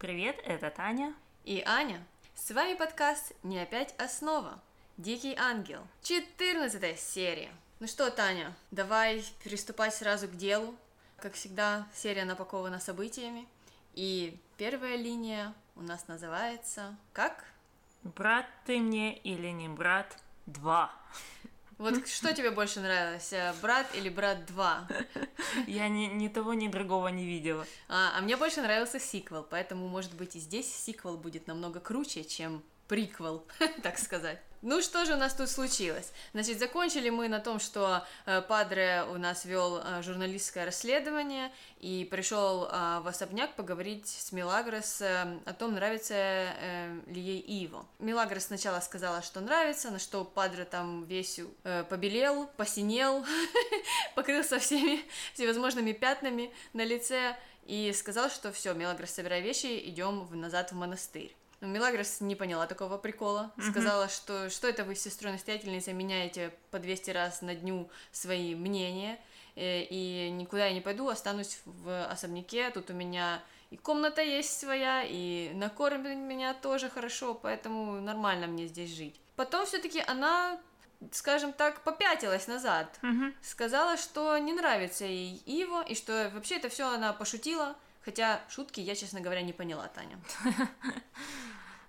Привет, это Таня. И Аня. С вами подкаст «Не опять основа». Дикий ангел. 14 серия. Ну что, Таня, давай переступать сразу к делу. Как всегда, серия напакована событиями. И первая линия у нас называется как? Брат ты мне или не брат? Два. Вот что тебе больше нравилось, э, брат или брат 2? Я ни, ни того, ни другого не видела. А, а мне больше нравился сиквел, поэтому, может быть, и здесь сиквел будет намного круче, чем приквел, так сказать. Ну что же у нас тут случилось? Значит, закончили мы на том, что э, Падре у нас вел э, журналистское расследование и пришел э, в особняк поговорить с Милагрос э, о том, нравится э, ли ей Иво. Милагрос сначала сказала, что нравится, на что Падре там весь э, побелел, посинел, покрылся всеми всевозможными пятнами на лице и сказал, что все, Милагрос, собирай вещи, идем назад в монастырь. Но Мелагрос не поняла такого прикола. Mm-hmm. Сказала, что что это вы с сестрой настоятельницей меняете по 200 раз на дню свои мнения, и, э, и никуда я не пойду, останусь в особняке. Тут у меня и комната есть своя, и накормят меня тоже хорошо, поэтому нормально мне здесь жить. Потом все-таки она скажем так, попятилась назад. Угу. Сказала, что не нравится ей Иво, и что вообще это все она пошутила. Хотя шутки я, честно говоря, не поняла, Таня.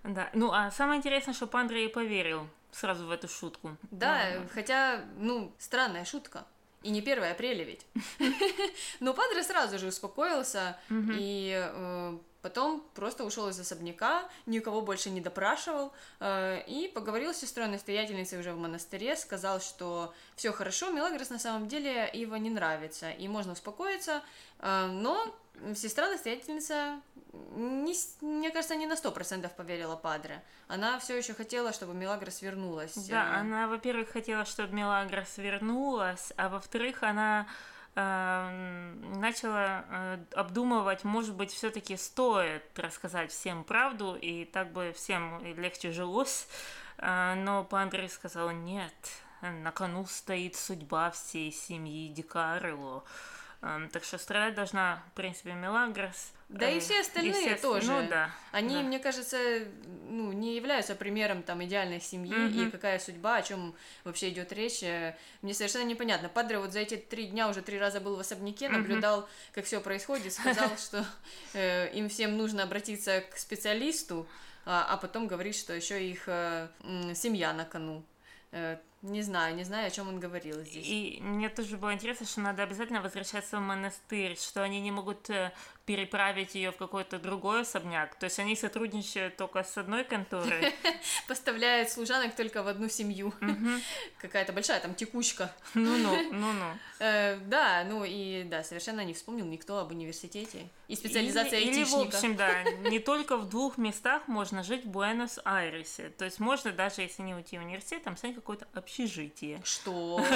Да, ну а самое интересное, что Андрей поверил сразу в эту шутку. Да, хотя, ну, странная шутка. И не 1 апреля ведь. Но Падре сразу же успокоился и э, потом просто ушел из особняка, никого больше не допрашивал э, и поговорил с сестрой-настоятельницей уже в монастыре, сказал, что все хорошо, Мелагрос на самом деле его не нравится, и можно успокоиться, э, но сестра-настоятельница, не, мне кажется, не на сто процентов поверила Падре. Она все еще хотела, чтобы Мелагрос вернулась. Да, она, во-первых, хотела, чтобы Мелагрос вернулась, а во-вторых, она э, начала э, обдумывать, может быть, все-таки стоит рассказать всем правду, и так бы всем легче жилось. Э, но Пандрей сказала, нет, на кону стоит судьба всей семьи Дикарело. Так что страдать должна, в принципе, Мелагрос. Да и все остальные и все, тоже. Ну да. Они, да. мне кажется, ну, не являются примером там идеальной семьи mm-hmm. и какая судьба, о чем вообще идет речь. Э, мне совершенно непонятно. Падре вот за эти три дня уже три раза был в особняке, наблюдал, mm-hmm. как все происходит, сказал, что э, им всем нужно обратиться к специалисту, а, а потом говорит, что еще их э, семья на кону. Не знаю, не знаю, о чем он говорил здесь. И мне тоже было интересно, что надо обязательно возвращаться в монастырь, что они не могут э, переправить ее в какой-то другой особняк. То есть они сотрудничают только с одной конторой. Поставляют служанок только в одну семью. Какая-то большая там текучка. Ну-ну, ну-ну. Э, да, ну и да, совершенно не вспомнил никто об университете. И специализация или, в общем, да, не только в двух местах можно жить в Буэнос-Айресе. То есть можно даже, если не уйти в университет, там снять какое-то общежитие. Что?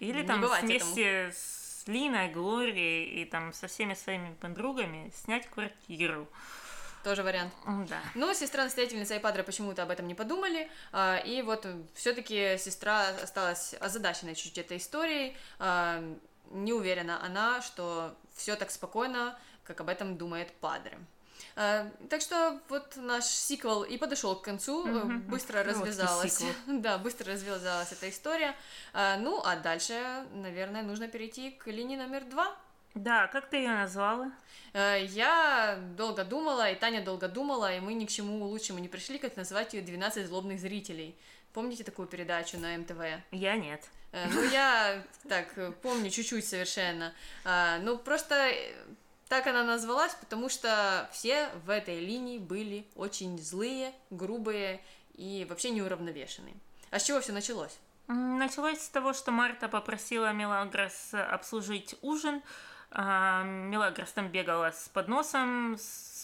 Или там вместе с Линой, Глорией и там со всеми своими подругами снять квартиру. Тоже вариант. Да. Но сестра-настоятельница и Падре почему-то об этом не подумали. А, и вот все-таки сестра осталась озадаченной чуть-чуть этой историей. А, не уверена она, что все так спокойно, как об этом думает Падре. А, так что вот наш сиквел и подошел к концу, mm-hmm. быстро развязалась. да, быстро развязалась эта история. А, ну, а дальше, наверное, нужно перейти к линии номер два. Да, как ты ее назвала? Я долго думала, и Таня долго думала, и мы ни к чему лучшему не пришли, как назвать ее «12 злобных зрителей». Помните такую передачу на МТВ? Я нет. Ну, я так помню чуть-чуть совершенно. Ну, просто так она назвалась, потому что все в этой линии были очень злые, грубые и вообще неуравновешенные. А с чего все началось? Началось с того, что Марта попросила Мелагрос обслужить ужин. А, Мелагрос там бегала с подносом,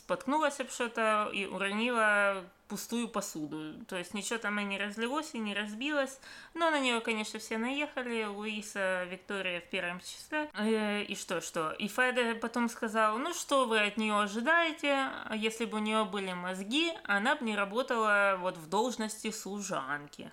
споткнулась об что-то и уронила пустую посуду. То есть ничего там и не разлилось, и не разбилось. Но на нее, конечно, все наехали. Луиса, Виктория в первом числе. Э, и что, что? И Феде потом сказал, ну что вы от нее ожидаете? Если бы у нее были мозги, она бы не работала вот в должности служанки.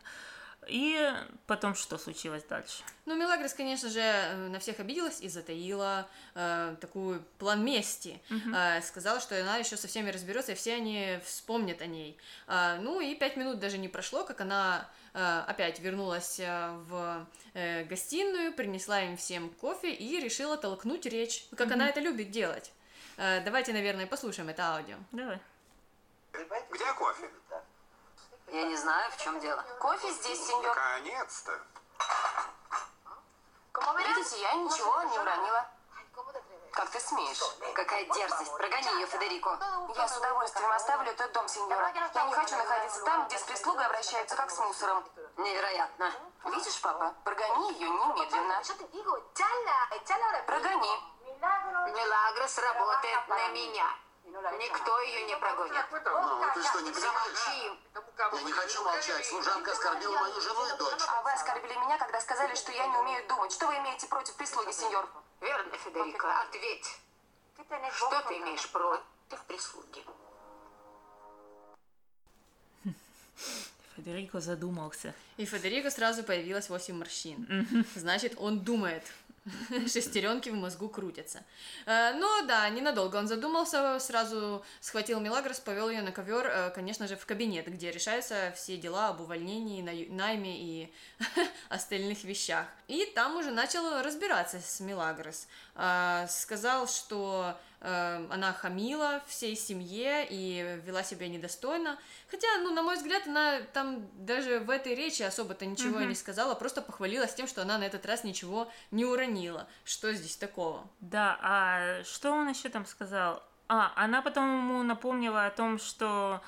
И потом что случилось дальше? Ну, Мелагрос, конечно же, э, на всех обиделась и затаила э, такую план мести. Uh-huh. Э, сказала, что она еще со всеми разберется, и все они вспомнят о ней. Э, ну и пять минут даже не прошло, как она э, опять вернулась э, в э, гостиную, принесла им всем кофе и решила толкнуть речь, как uh-huh. она это любит делать. Э, давайте, наверное, послушаем это аудио. Давай. Где кофе? Я не знаю, в чем дело. Кофе здесь, сеньор. Наконец-то. Видите, я ничего не уронила. Как ты смеешь? Какая дерзость. Прогони ее, Федерико. Я с удовольствием оставлю этот дом, сеньора. Я не хочу находиться там, где с прислугой обращаются как с мусором. Невероятно. Видишь, папа? Прогони ее немедленно. Прогони. Милагрос работает на меня. Никто ее не прогонит. Мама, ты что, не Замолчи. Я не хочу молчать. Служанка оскорбила мою жену и дочь. А вы оскорбили меня, когда сказали, что я не умею думать. Что вы имеете против прислуги, сеньор? Верно, Федерико. Ответь. Что ты имеешь против прислуги? Федерико задумался. И Федерико сразу появилось 8 морщин. Значит, он думает. Шестеренки в мозгу крутятся. Э, но да, ненадолго он задумался, сразу схватил Мелагрос, повел ее на ковер, э, конечно же, в кабинет, где решаются все дела об увольнении, найме и остальных вещах. И там уже начал разбираться с Мелагрос. Э, сказал, что она хамила всей семье и вела себя недостойно. Хотя, ну, на мой взгляд, она там даже в этой речи особо-то ничего mm-hmm. не сказала, просто похвалилась тем, что она на этот раз ничего не уронила. Что здесь такого? Да, а что он еще там сказал? А, она потом ему напомнила о том, что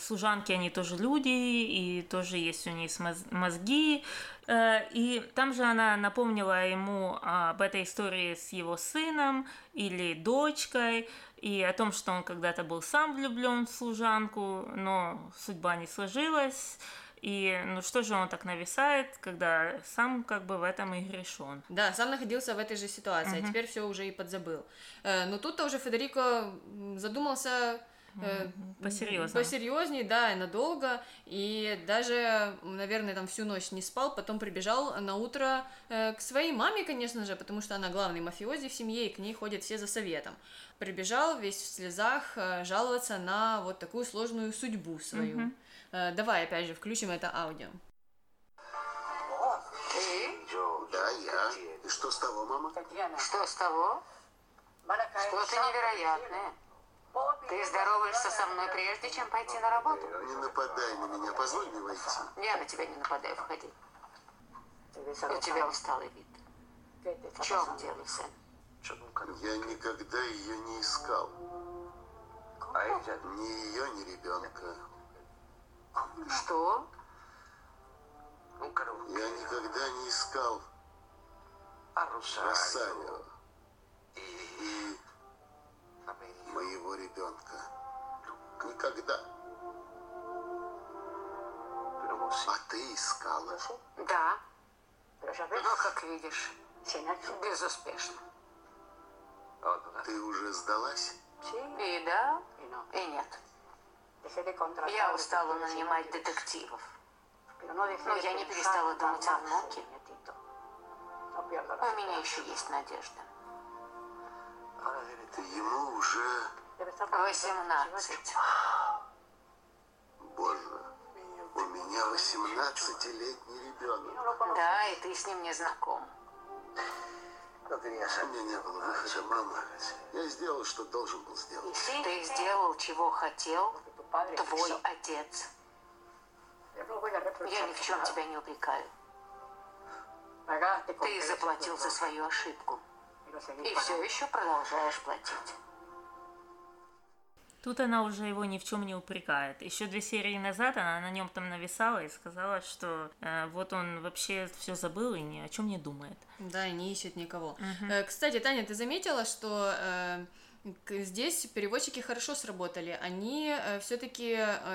служанки, они тоже люди, и тоже есть у них мозги. Э, и там же она напомнила ему об этой истории с его сыном или дочкой, и о том, что он когда-то был сам влюблен в служанку, но судьба не сложилась. И ну что же он так нависает, когда сам как бы в этом и грешен. Да, сам находился в этой же ситуации, uh-huh. а теперь все уже и подзабыл. Э, но тут-то уже Федерико задумался э, посерьезнее. Посерьезнее, да, и надолго. И даже, наверное, там всю ночь не спал, потом прибежал на утро э, к своей маме, конечно же, потому что она главный мафиози в семье, и к ней ходят все за советом. Прибежал весь в слезах э, жаловаться на вот такую сложную судьбу свою. Э, давай, опять же, включим это аудио. Ты? Да, я. И что с того, мама? Что с того? Что-то невероятное. Ты здороваешься со мной прежде, чем пойти на работу? Не нападай на меня, позволь мне войти. Я на тебя не нападаю, входи. У тебя усталый вид. В чем дело, сын? Я никогда ее не искал. Ни ее, ни ребенка. Что? Я никогда не искал Росарио и моего ребенка. Никогда. А ты искала? Да. Но, как видишь, безуспешно. Ты уже сдалась? И да, и нет. Я устала нанимать детективов. Но я не перестала думать о внуке. У меня еще есть надежда. Ему уже... 18. Боже, у меня 18-летний ребенок. Да, и ты с ним не знаком. У меня не было выхода, мама. Я сделал, что должен был сделать. Ты сделал, чего хотел, твой отец. Я ни в чем тебя не упрекаю. Ты заплатил за свою ошибку. И все еще продолжаешь платить. Тут она уже его ни в чем не упрекает. Еще две серии назад она на нем там нависала и сказала, что э, вот он вообще все забыл и ни о чем не думает. Да, и не ищет никого. Угу. Э, кстати, Таня, ты заметила, что э, Здесь переводчики хорошо сработали. Они все-таки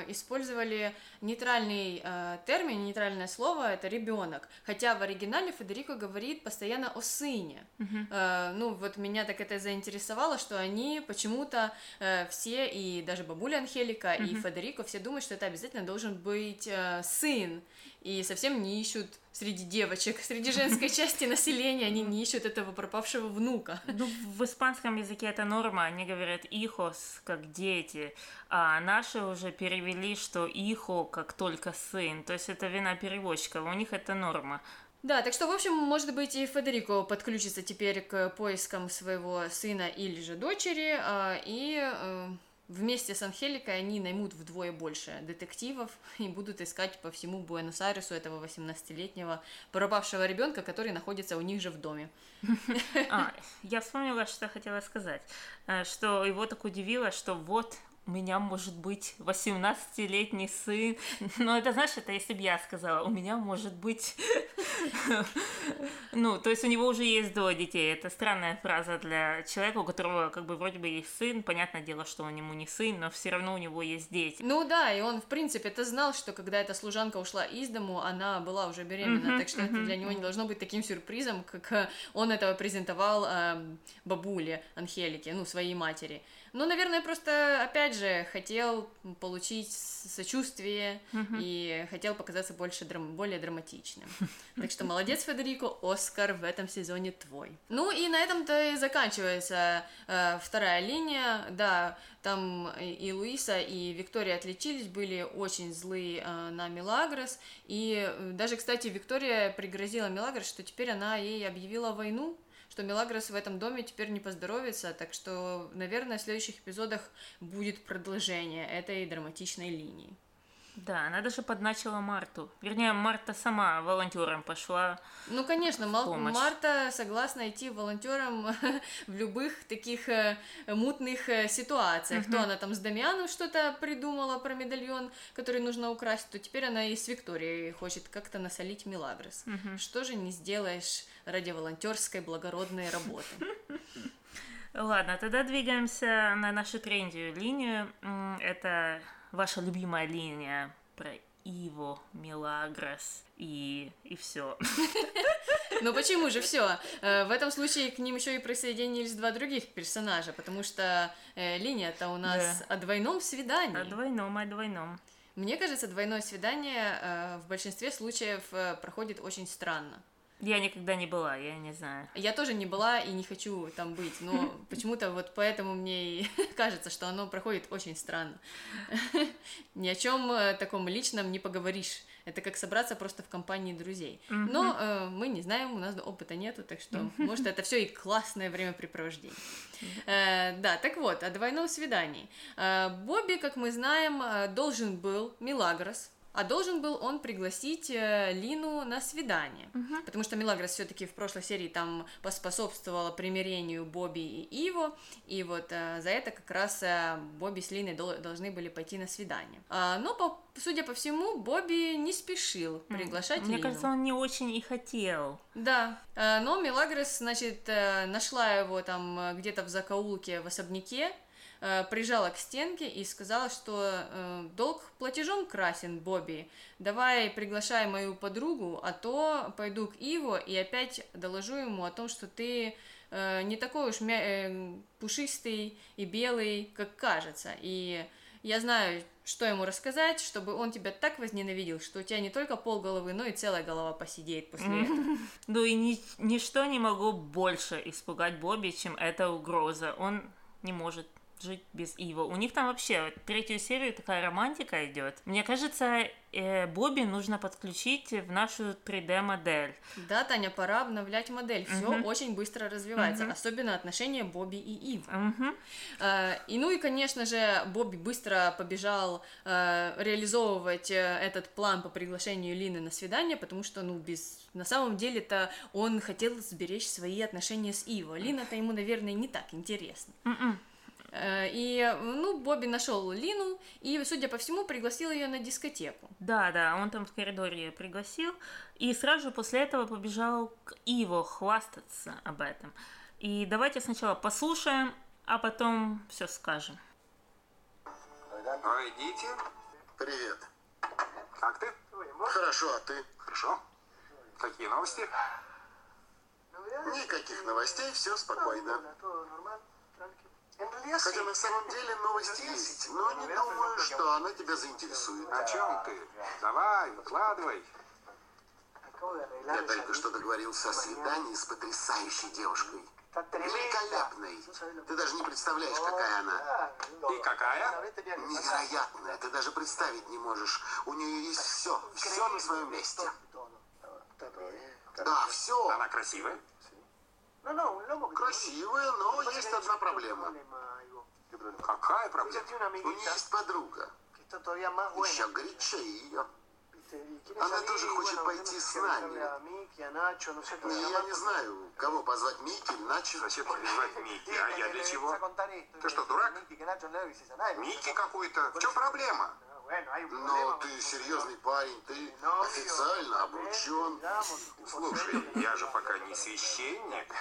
использовали нейтральный э, термин, нейтральное слово это ребенок. Хотя в оригинале Федерико говорит постоянно о сыне. Э, ну, вот меня так это заинтересовало, что они почему-то э, все, и даже бабуля Анхелика, и Федерико, все думают, что это обязательно должен быть э, сын. И совсем не ищут среди девочек, среди женской части населения, они не ищут этого пропавшего внука. Ну, в испанском языке это норма, они говорят «ихос» как дети, а наши уже перевели, что «ихо» как только сын, то есть это вина переводчиков, у них это норма. Да, так что, в общем, может быть, и Федерико подключится теперь к поискам своего сына или же дочери, а, и э, вместе с Анхеликой они наймут вдвое больше детективов и будут искать по всему Буэнос-Айресу этого 18-летнего пропавшего ребенка, который находится у них же в доме. А, я вспомнила, что хотела сказать, э, что его так удивило, что вот у меня может быть 18-летний сын. Но это, знаешь, это если бы я сказала, у меня может быть... Ну, то есть у него уже есть двое детей. Это странная фраза для человека, у которого как бы вроде бы есть сын. Понятное дело, что он ему не сын, но все равно у него есть дети. Ну да, и он, в принципе, это знал, что когда эта служанка ушла из дому, она была уже беременна, так что это для него не должно быть таким сюрпризом, как он этого презентовал эм, бабуле Анхелике, ну, своей матери. Ну, наверное, просто, опять же, хотел получить сочувствие и хотел показаться больше драм- более драматичным. Так что молодец, Федерико, Оскар в этом сезоне твой. Ну и на этом-то и заканчивается э, вторая линия. Да, там и Луиса, и Виктория отличились, были очень злые э, на Мелагрос. И э, даже, кстати, Виктория пригрозила Мелагрос, что теперь она ей объявила войну, что Мелагрос в этом доме теперь не поздоровится, так что, наверное, в следующих эпизодах будет продолжение этой драматичной линии. Да, она даже подначила Марту. Вернее, Марта сама волонтером пошла. Ну, конечно, Мал-. Марта согласна идти волонтером в любых таких э, мутных э, ситуациях. То она там с Дамианом что-то придумала про медальон, который нужно украсть, то теперь она и с Викторией хочет как-то насолить Милагрос. Что же не сделаешь ради волонтерской благородной работы? Ладно, тогда двигаемся на нашу третью линию. Это ваша любимая линия про Иво, Мелагрос и, и все. Ну почему же все? В этом случае к ним еще и присоединились два других персонажа, потому что э, линия-то у нас о двойном свидании. О двойном, о двойном. Мне кажется, двойное свидание э, в большинстве случаев э, проходит очень странно. Я никогда не была, я не знаю. Я тоже не была и не хочу там быть, но почему-то вот поэтому мне и кажется, что оно проходит очень странно. Ни о чем таком личном не поговоришь. Это как собраться просто в компании друзей. Но э, мы не знаем, у нас опыта нету, так что, может, это все и классное времяпрепровождение. Э, да, так вот, о двойном свидании. Э, Бобби, как мы знаем, э, должен был, Милагрос, а должен был он пригласить э, Лину на свидание. Потому что Милагрос все-таки в прошлой серии там поспособствовала примирению Бобби и Иво, и вот э, за это как раз э, Бобби с Линой дол- должны были пойти на свидание. А, но, по- судя по всему, Бобби не спешил приглашать Мне Лину. кажется, он не очень и хотел. Да, э, но Мелагрос, значит, э, нашла его там э, где-то в закоулке в особняке, прижала к стенке и сказала, что э, долг платежом красен, Бобби. Давай приглашай мою подругу, а то пойду к Иво и опять доложу ему о том, что ты э, не такой уж э, пушистый и белый, как кажется. И я знаю, что ему рассказать, чтобы он тебя так возненавидел, что у тебя не только полголовы, но и целая голова посидеет после этого. Ну и ни- ничто не могло больше испугать Бобби, чем эта угроза. Он не может жить без Ива. У них там вообще третью серию такая романтика идет. Мне кажется, э, Бобби нужно подключить в нашу 3D-модель. Да, Таня, пора обновлять модель. Все очень быстро развивается, особенно отношения Бобби и Ив. Мгм. Э, И ну и, конечно же, Бобби быстро побежал э, реализовывать э, этот план по приглашению Лины на свидание, потому что, ну, без... На самом деле-то он хотел сберечь свои отношения с Иво. Лина-то ему, наверное, не так интересна. Мгм. Э, И, ну, Бобби нашел Лину и, судя по всему, пригласил ее на дискотеку. Да, да, он там в коридоре пригласил. И сразу же после этого побежал к Иво хвастаться об этом. И давайте сначала послушаем а потом все скажем. Войдите. Привет. Как ты? Хорошо, а ты? Хорошо. Какие новости? Никаких новостей, все спокойно. Хотя на самом деле новость есть, но не думаю, что она тебя заинтересует. О чем ты? Давай, выкладывай. Я только что договорился о свидании с потрясающей девушкой. Великолепной. Ты даже не представляешь, какая она. И какая? Невероятная. Ты даже представить не можешь. У нее есть все. Все на своем месте. Да, все. Она красивая? Красивая, но есть одна проблема. Какая проблема? У нее есть подруга. Еще горячее ее. Она тоже хочет пойти с нами. И я не знаю, кого позвать Микки, Начо. Зачем тебе звать Микки? А я для чего? Ты что, дурак? Микки какой-то. В чем проблема? Но ты серьезный парень, ты официально обручен. Слушай, я же пока не священник.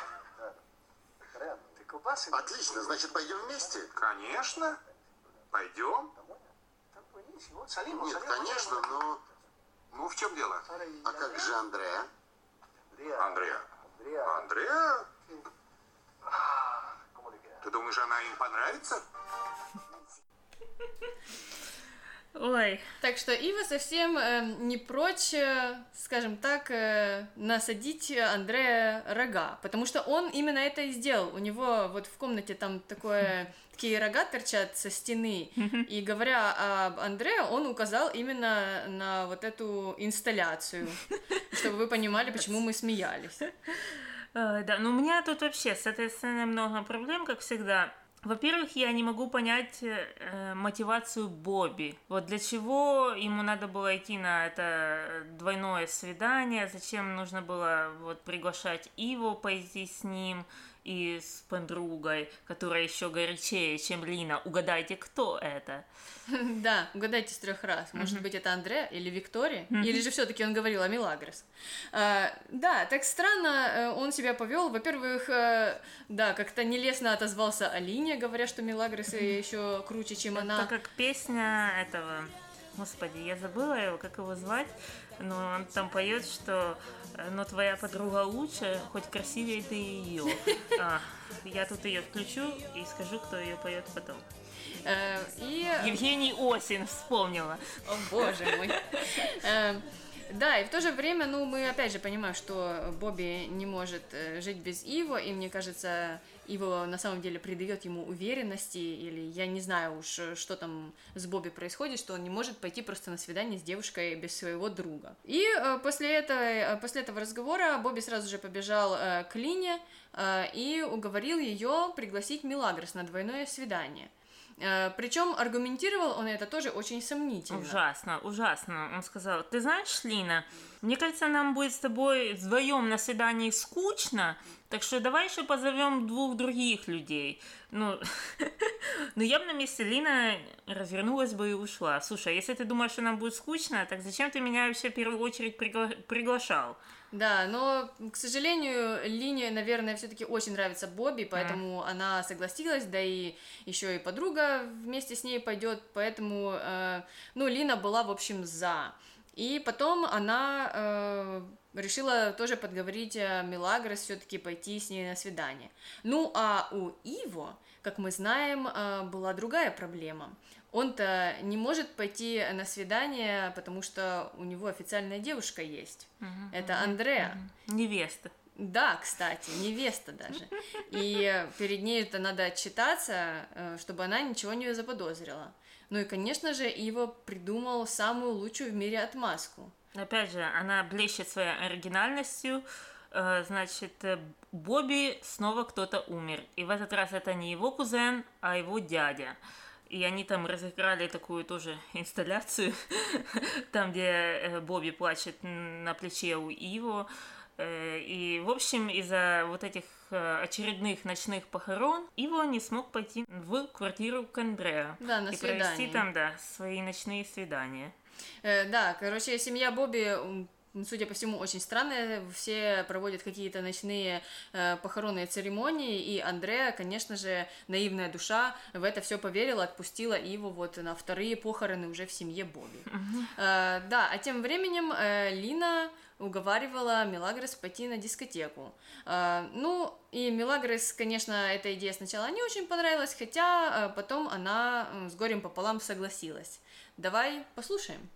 Отлично, значит, пойдем вместе? Конечно. Пойдем? Нет, конечно, но... Ну, в чем дело? А как же Андреа? Андреа. Андреа? Ты думаешь, она им понравится? Ой, Так что Ива совсем э, не прочь, э, скажем так, э, насадить Андрея рога, потому что он именно это и сделал. У него вот в комнате там такое, такие рога торчат со стены, и говоря об Андре, он указал именно на вот эту инсталляцию, чтобы вы понимали, почему мы смеялись. Э, Да, ну у меня тут вообще с этой сценой много проблем, как всегда. Во-первых, я не могу понять э, мотивацию Бобби. Вот для чего ему надо было идти на это двойное свидание, зачем нужно было вот приглашать Иву пойти с ним и с подругой, которая еще горячее, чем Лина. Угадайте, кто это? Да, угадайте с трех раз. Может быть, это Андре или Виктория? Или же все-таки он говорил о Милагрос? А, да, так странно э, он себя повел. Во-первых, э, да, как-то нелестно отозвался о Лине, говоря, что Милагрос еще круче, чем она. Это как песня этого... Господи, я забыла его, как его звать, но он там поет, что э, но твоя подруга лучше, хоть красивее ты ее. А, я тут ее включу и скажу, кто ее поет потом. Э, И Евгений Осин вспомнила. О боже мой. Э, Да, и в то же время, ну, мы опять же понимаем, что Бобби не может жить без Иво, и мне кажется, Иво на самом деле придает ему уверенности, или я не знаю уж, э, что там с Бобби происходит, что он не может пойти просто на свидание с девушкой без своего друга. И э, после, этого, э, после этого разговора Бобби сразу же побежал к Лине и уговорил ее пригласить Милагрос на двойное свидание. Причем аргументировал он это тоже очень сомнительно. Ужасно, ужасно. Он сказал, ты знаешь, Лина, мне кажется, нам будет с тобой вдвоем на свидании скучно, так что давай еще позовем двух других людей. Ну, ну я бы на месте Лина развернулась бы и ушла. Слушай, а если ты думаешь, что нам будет скучно, так зачем ты меня вообще в первую очередь пригла- приглашал? Да, но, к сожалению, Лине, наверное, все-таки очень нравится Бобби, поэтому она согласилась, да и еще и подруга вместе с ней пойдет, поэтому, э, ну, Лина была, в общем, за. И потом она э, решила тоже подговорить э, Милагрос все-таки пойти с ней на свидание. Ну, а у Иво, как мы знаем, э, была другая проблема. Он-то не может пойти на свидание, потому что у него официальная девушка есть. Это Андреа. Невеста. Да, кстати, невеста даже. И перед ней это надо отчитаться, э, чтобы она ничего не заподозрила. Ну и, конечно же, Иво придумал самую лучшую в мире отмазку. Опять же, она блещет своей оригинальностью. Э, Значит, э, Бобби снова кто-то умер. И в этот раз это не его кузен, а его дядя. И они там разыграли такую тоже инсталляцию, там, где э, Бобби плачет на плече у Иво. Э, И, в общем, из-за вот этих э, очередных ночных похорон Иво не смог пойти в квартиру к Андреа. Да, на и провести свидание. там, да, свои ночные свидания. Э, да, короче, семья Бобби судя по всему, очень странное. Все проводят какие-то ночные э, похоронные церемонии, и Андреа, конечно же, наивная душа, в это все поверила, отпустила его вот на вторые похороны уже в семье Бобби. Э, да, а тем временем э, Лина уговаривала Мелагрос пойти на дискотеку. Э, ну, и Мелагрос, конечно, эта идея сначала не очень понравилась, хотя э, потом она с горем пополам согласилась. Давай послушаем.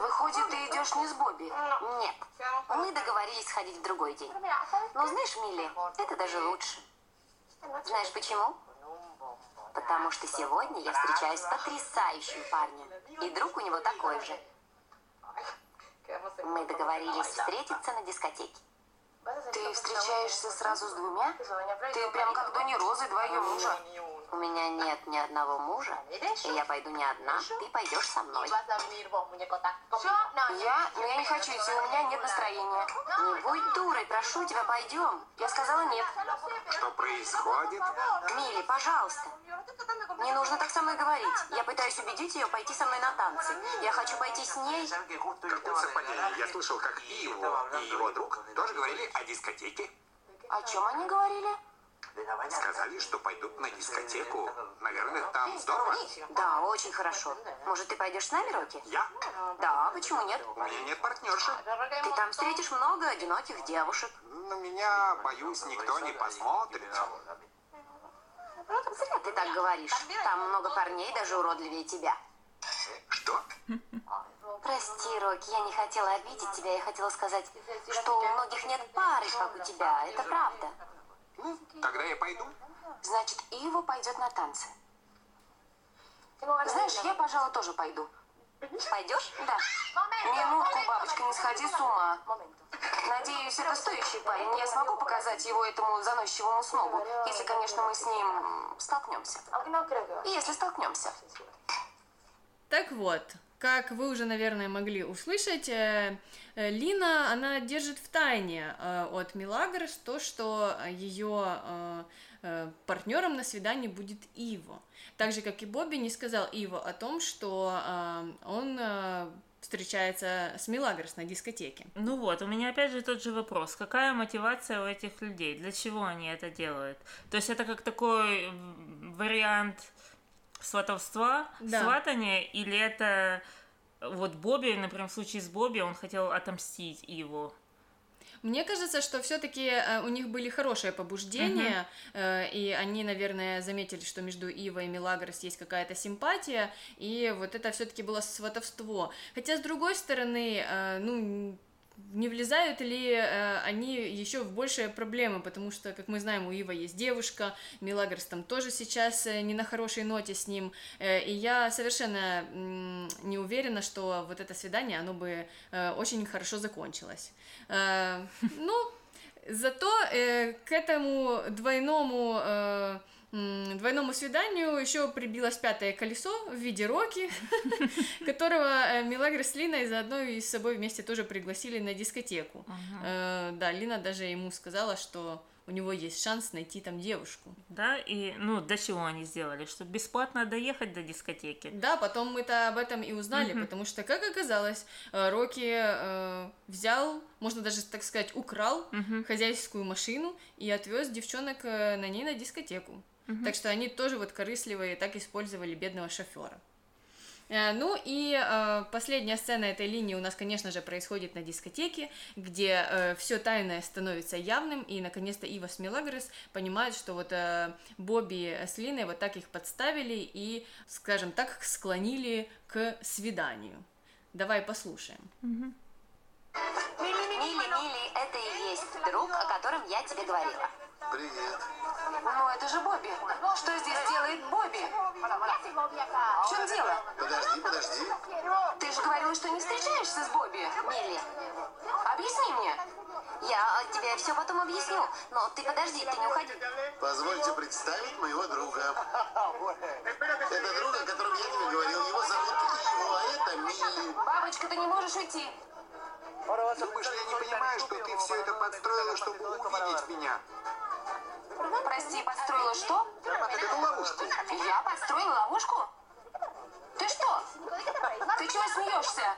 Выходит, ты идешь не с Бобби? Нет. Мы договорились сходить в другой день. Но знаешь, Милли, это даже лучше. Знаешь почему? Потому что сегодня я встречаюсь с потрясающим парнем. И друг у него такой же. Мы договорились встретиться на дискотеке. Ты встречаешься сразу с двумя? Ты прям как Дони Розы, два ее. У меня нет ни одного мужа, и я пойду не одна, ты пойдешь со мной. Я? Но я не хочу идти, у меня нет настроения. Не будь дурой, прошу тебя, пойдем. Я сказала нет. Что происходит? Милли, пожалуйста. Не нужно так со мной говорить. Я пытаюсь убедить ее пойти со мной на танцы. Я хочу пойти с ней. Какое совпадение. Я слышал, как и его, и его друг тоже говорили о дискотеке. О чем они говорили? Сказали, что пойдут на дискотеку. Наверное, там здорово. Да, очень хорошо. Может, ты пойдешь с нами, Рокки? Я? Да, почему нет? У меня нет партнерши. Ты там встретишь много одиноких девушек. На меня, боюсь, никто не посмотрит. Зря ты так говоришь. Там много парней, даже уродливее тебя. Что? Прости, Рокки, я не хотела обидеть тебя. Я хотела сказать, что у многих нет пары, как у тебя. Это правда. Ну, тогда я пойду. Значит, Ива пойдет на танцы. Знаешь, я, пожалуй, тоже пойду. Пойдешь? Да. Минутку, бабочка, не сходи с ума. Надеюсь, это стоящий парень. Я смогу показать его этому заносчивому снобу, если, конечно, мы с ним столкнемся. И если столкнемся. Так вот, как вы уже, наверное, могли услышать, э, э, Лина, она держит в тайне э, от Милагрос то, что ее партнером на свидании будет Иво. Так же, как и Бобби не сказал Иво о том, что он встречается с Милагрос на дискотеке. Ну вот, у меня опять же тот же вопрос. Какая мотивация у этих людей? Для чего они это делают? То есть это как такой вариант сватовства, да. сватания, или это вот Бобби, например, в случае с Бобби, он хотел отомстить его? Мне кажется, что все-таки э, у них были хорошие побуждения, uh-huh. и они, наверное, заметили, что между Ивой и Милагрос есть какая-то симпатия, и вот это все-таки было сватовство. Хотя, с другой стороны, э, ну, не влезают ли э, они еще в большие проблемы, потому что, как мы знаем, у Ива есть девушка, Милагрос там тоже сейчас э, не на хорошей ноте с ним, э, и я совершенно м, не уверена, что вот это свидание, оно бы э, очень хорошо закончилось. Э, ну, зато э, к этому двойному... Э, двойному свиданию еще прибилось пятое колесо в виде Роки, которого э, Милагра с Линой заодно и с собой вместе тоже пригласили на дискотеку. Э, да, Лина даже ему сказала, что у него есть шанс найти там девушку. Да, и ну до чего они сделали? Чтобы бесплатно доехать до дискотеки. Да, потом мы-то об этом и узнали, потому что, как оказалось, э, Рокки э, взял, можно даже так сказать, украл хозяйскую машину и отвез девчонок на ней на дискотеку. Угу. Так что они тоже вот корыстливые так использовали бедного шофера. Э, ну и э, последняя сцена этой линии у нас, конечно же, происходит на дискотеке, где э, все тайное становится явным, и наконец-то Ива Мелагрос понимают, что вот э, Бобби с Линой вот так их подставили и, скажем так, склонили к свиданию. Давай послушаем. Угу. Мили, Мили, это и есть друг, о котором я тебе говорила. Привет. Ну, это же Бобби. Что здесь делает Бобби? В чем дело? Подожди, подожди. Ты же говорила, что не встречаешься с Бобби, Милли. Объясни мне. Я тебе все потом объясню, но ты подожди, ты не уходи. Позвольте представить моего друга. Это друг, о котором я тебе говорил. Его зовут Иво, а это Милли. Бабочка, ты не можешь уйти. Думаешь, я не понимаю, что ты все это подстроила, чтобы увидеть меня? Прости, построила что? Эту ловушку. Я построила ловушку? Ты что? Ты чего смеешься?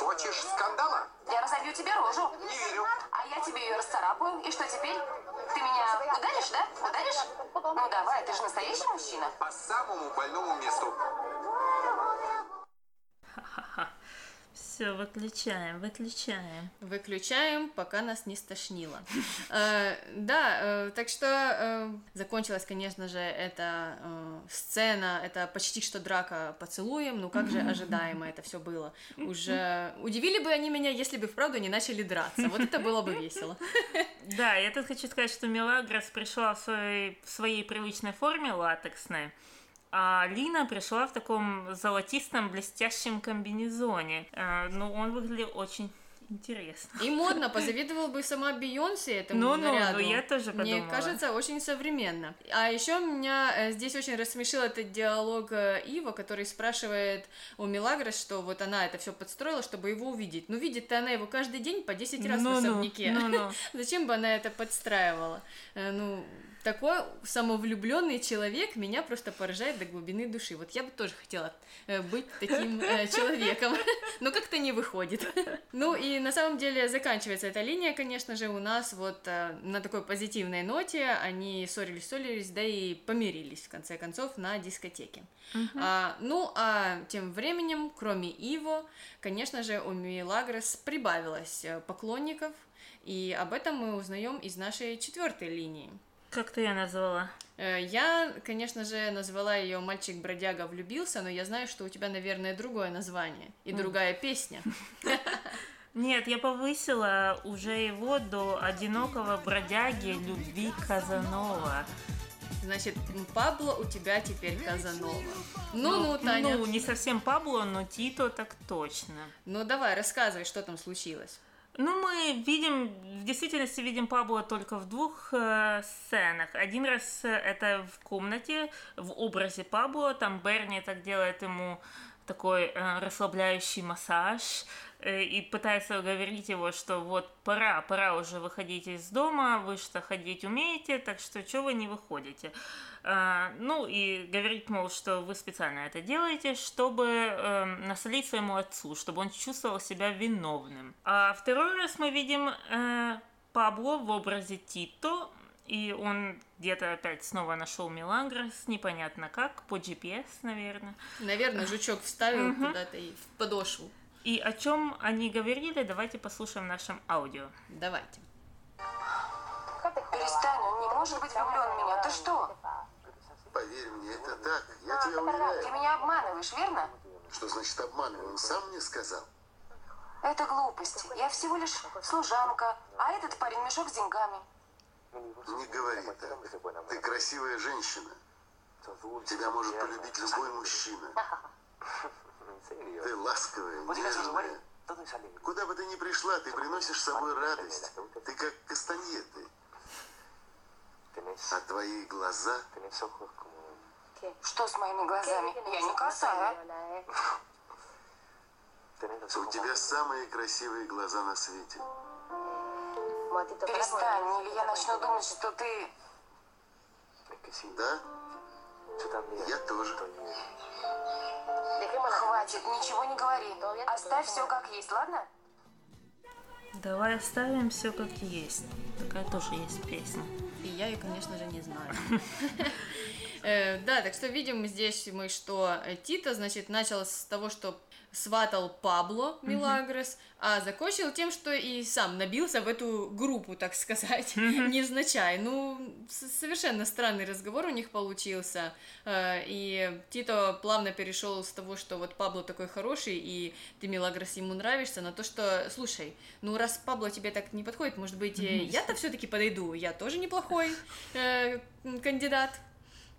Хочешь скандала? Я разобью тебе рожу. Не верю. А я тебе ее расцарапаю. И что теперь? Ты меня ударишь, да? Ударишь? Ну давай, ты же настоящий мужчина. По самому больному месту. Все, выключаем, выключаем. Выключаем, пока нас не стошнило. Э, Да, э, так что э, закончилась, конечно же, эта сцена, это почти что драка поцелуем, ну как же ожидаемо это все было. Уже удивили бы они меня, если бы вправду не начали драться. Вот это было бы весело. Да, я тут хочу сказать, что Мелагрос пришла в своей, в своей привычной форме латексной, а Лина пришла в таком золотистом блестящем комбинезоне. Э, ну, он выглядел очень интересно. И модно, позавидовала бы сама Бейонсе этому ну, наряду. я тоже Мне подумала. кажется, очень современно. А еще меня э, здесь очень рассмешил этот диалог э, Ива, который спрашивает у Милагрос, что вот она это все подстроила, чтобы его увидеть. Ну, видит-то она его каждый день по 10 раз в Ну-ну, особняке. ну-ну. Зачем бы она это подстраивала? Ну, такой самовлюбленный человек меня просто поражает до глубины души. Вот я бы тоже хотела э, быть таким э, человеком, но как-то не выходит. Ну и на самом деле заканчивается эта линия, конечно же, у нас вот э, на такой позитивной ноте они ссорились, ссорились, да и помирились в конце концов на дискотеке. А, ну а тем временем, кроме Иво, конечно же, у Милагрос прибавилось поклонников, и об этом мы узнаем из нашей четвертой линии. Как ты ее назвала? Э, Я, конечно же, назвала ее «Мальчик-бродяга влюбился», но я знаю, что у тебя, наверное, другое название и другая песня. Нет, я повысила уже его до одинокого бродяги любви Казанова. Значит, Пабло у тебя теперь Казанова. Ну-ну, Таня. Ну, не совсем Пабло, но Тито так точно. Ну давай, рассказывай, что там случилось. Ну, мы видим, в действительности видим Пабло только в двух э, сценах. Один раз э, это в комнате, в образе Пабло, там Берни так делает ему такой э, расслабляющий массаж э, и пытается уговорить его, что вот пора, пора уже выходить из дома, вы что ходить умеете, так что что вы не выходите. А, ну и говорит, мол, что вы специально это делаете, чтобы э, насолить своему отцу, чтобы он чувствовал себя виновным. А второй раз мы видим э, Пабло в образе Тито, и он где-то опять снова нашел Мелагрос, непонятно как, по GPS, наверное. Наверное, жучок вставил куда-то и в подошву. И о чем они говорили, давайте послушаем в нашем аудио. Давайте. Перестань, он не может быть влюблен в меня. Ты что? Поверь мне, это так. Я тебя Ты уверяю. меня обманываешь, верно? Что значит обманываю? Он сам мне сказал. Это глупости. Я всего лишь служанка, а этот парень мешок с деньгами. Не говори так. Ты красивая женщина. Тебя может полюбить любой мужчина. Ты ласковая, нежная. Куда бы ты ни пришла, ты приносишь с собой радость. Ты как кастаньеты. А твои глаза... Что с моими глазами? Я не косая. У тебя самые красивые глаза на свете. Перестань, или я начну думать, что ты... Да? Я тоже. Хватит, ничего не говори. Оставь все как есть, ладно? Давай оставим все как есть. Такая тоже есть песня. И я ее, конечно же, не знаю. Э, Да, так что видим здесь мы, что Тита, значит, начал с того, что сватал Пабло Милагрос, а закончил тем, что и сам набился в эту группу, так сказать, невзначай. Ну, совершенно странный разговор у них получился, Э, и Тито плавно перешел с того, что вот Пабло такой хороший, и ты, Милагрос, ему нравишься, на то, что, слушай, ну раз Пабло тебе так не подходит, может быть, э, я-то все-таки подойду, я тоже неплохой э, кандидат.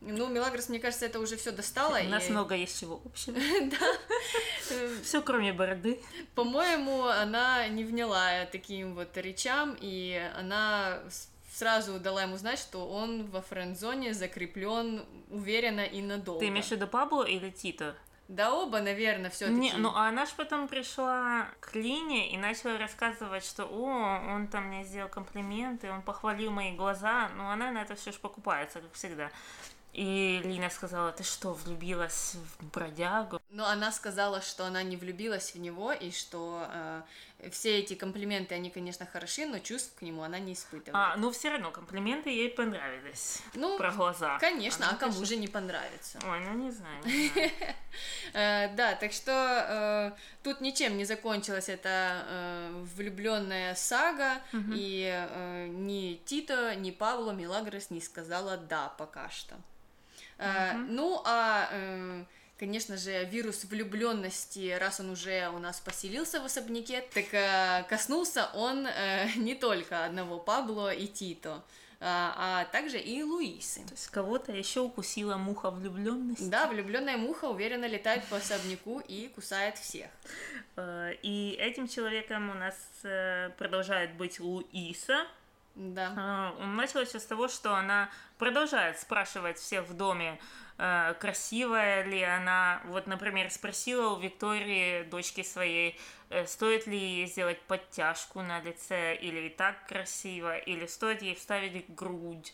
Ну, Мелагрос, мне кажется, это уже все достало. У нас и, много есть чего общего. э, Все кроме бороды. По-моему, она не вняла таким вот речам, и она сразу дала ему знать, что он во френд-зоне закреплен уверенно и надолго. Ты имеешь в виду Пабло или Тито? Да оба, наверное, все-таки. Не, ну а она ж потом пришла к Лине и начала рассказывать, что о, он там мне сделал комплименты, он похвалил мои глаза, ну она на это все ж покупается, как всегда. И Лина сказала, ты что, влюбилась в бродягу? Но она сказала, что она не влюбилась в него, и что э, все эти комплименты, они, конечно, хороши, но чувств к нему она не испытывает. А, ну все равно комплименты ей понравились. Ну, про глаза. Конечно, она, а кому конечно... же не понравится? Ой, ну не знаю. Э, да, так что э, тут ничем не закончилась эта э, влюбленная сага, и ни Тито, ни Павло Милагрос не сказала да пока что. Ну, а, конечно же, вирус влюбленности, раз он уже у нас поселился в особняке, так э, коснулся он не только одного Пабло и Тито. А, а также и Луисы. То есть кого-то еще укусила муха влюбленности. Да, влюбленная муха уверенно летает по особняку и кусает всех. И этим человеком у нас продолжает быть Луиса, да. Началось все с того, что она продолжает спрашивать всех в доме, э, красивая ли она. Вот, например, спросила у Виктории, дочки своей, э, стоит ли ей сделать подтяжку на лице, или и так красиво, или стоит ей вставить грудь.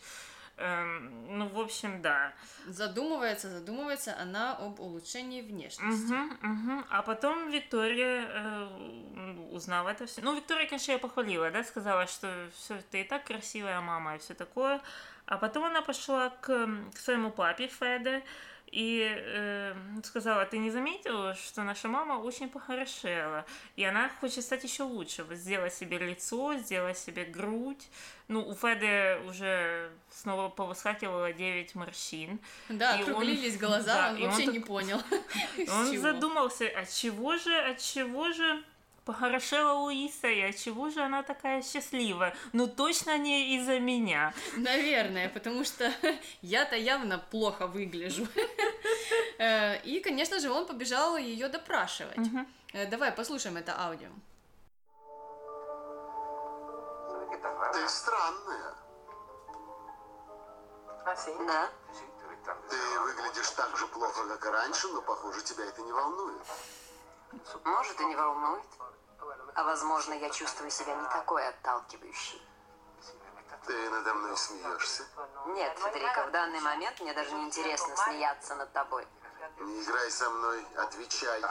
Эм, ну, в общем, да. Задумывается, задумывается она об улучшении внешности. Угу, угу. А потом Виктория э, узнала это все. Ну, Виктория, конечно, я похвалила, да, сказала, что все ты и так красивая мама и все такое. А потом она пошла к, к своему папе Феде и э, сказала, ты не заметила, что наша мама очень похорошела, и она хочет стать еще лучше, вот сделать себе лицо, сделать себе грудь. Ну, у Феды уже снова повыскакивало 9 морщин. Да, и округлились он, глаза, да, он вообще он не понял. Он задумался, от чего же, от чего же похорошела Луиса, и чего же она такая счастливая? Ну, точно не из-за меня. Наверное, потому что я-то явно плохо выгляжу. Э, и, конечно же, он побежал ее допрашивать. Э, давай послушаем это аудио. Ты странная. Да. Ты выглядишь так же плохо, как и раньше, но, похоже, тебя это не волнует. Может, и не волнует. А возможно, я чувствую себя не такой отталкивающей. Ты надо мной смеешься? Нет, Федерико, в данный момент мне даже не интересно смеяться над тобой. Не играй со мной, отвечай.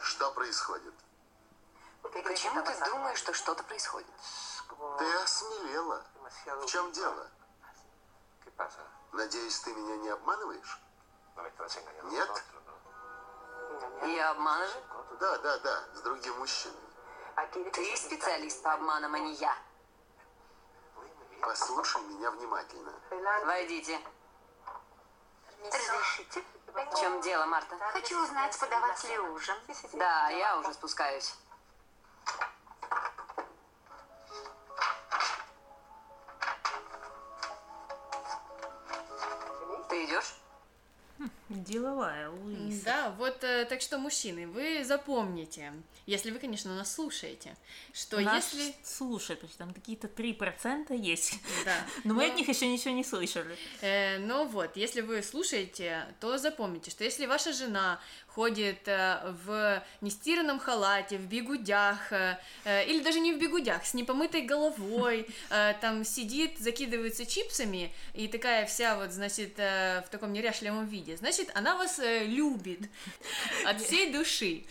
Что происходит? Почему ты думаешь, что что-то происходит? Ты осмелела. В чем дело? Надеюсь, ты меня не обманываешь? Нет? Я обманываю? Да, да, да, с другим мужчиной. Ты специалист по обманам, а не я. Послушай меня внимательно. Войдите. Разрешите? В чем дело, Марта? Хочу узнать, подавать ли ужин. Да, я уже спускаюсь. Деловая Луиза. Да, вот э, так что, мужчины, вы запомните, если вы, конечно, нас слушаете, что нас если... слушают, потому что там какие-то 3% есть. Да. Но мы от них еще ничего не слышали. Э, но вот, если вы слушаете, то запомните, что если ваша жена ходит э, в нестиранном халате, в бегудях, э, э, или даже не в бегудях, с непомытой головой, там сидит, закидывается чипсами, и такая вся вот, значит, в таком неряшливом виде, значит, она вас любит от всей души.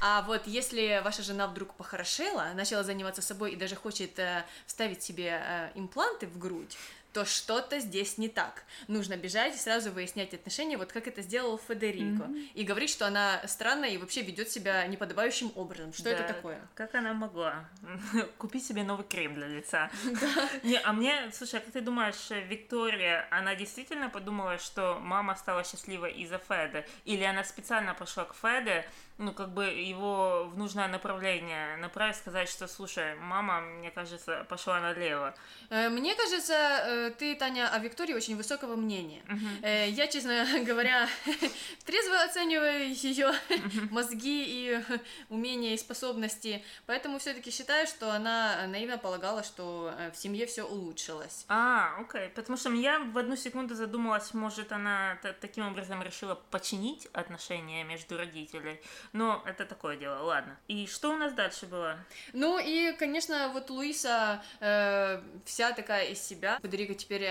А вот если ваша жена вдруг похорошела, начала заниматься собой и даже хочет вставить себе импланты в грудь, то что-то здесь не так. Нужно бежать и сразу выяснять отношения, вот как это сделал Федерико. Mm-hmm. И говорить, что она странная и вообще ведет себя неподобающим образом. Что да, это такое? Как она могла купить себе новый крем для лица? Не, а мне, слушай, а как ты думаешь, Виктория, она действительно подумала, что мама стала счастливой из-за Феда? Или она специально пошла к Феде, ну, как бы его в нужное направление направить, сказать, что, слушай, мама, мне кажется, пошла налево. Э, мне кажется, э, ты, Таня, о Виктории очень высокого мнения. Uh-huh. Я, честно говоря, трезво оцениваю ее мозги и умения и способности, поэтому все-таки считаю, что она наивно полагала, что в семье все улучшилось. А, окей, okay. потому что я в одну секунду задумалась, может, она таким образом решила починить отношения между родителями, но это такое дело, ладно. И что у нас дальше было? Ну и, конечно, вот Луиса э, вся такая из себя. Федерико теперь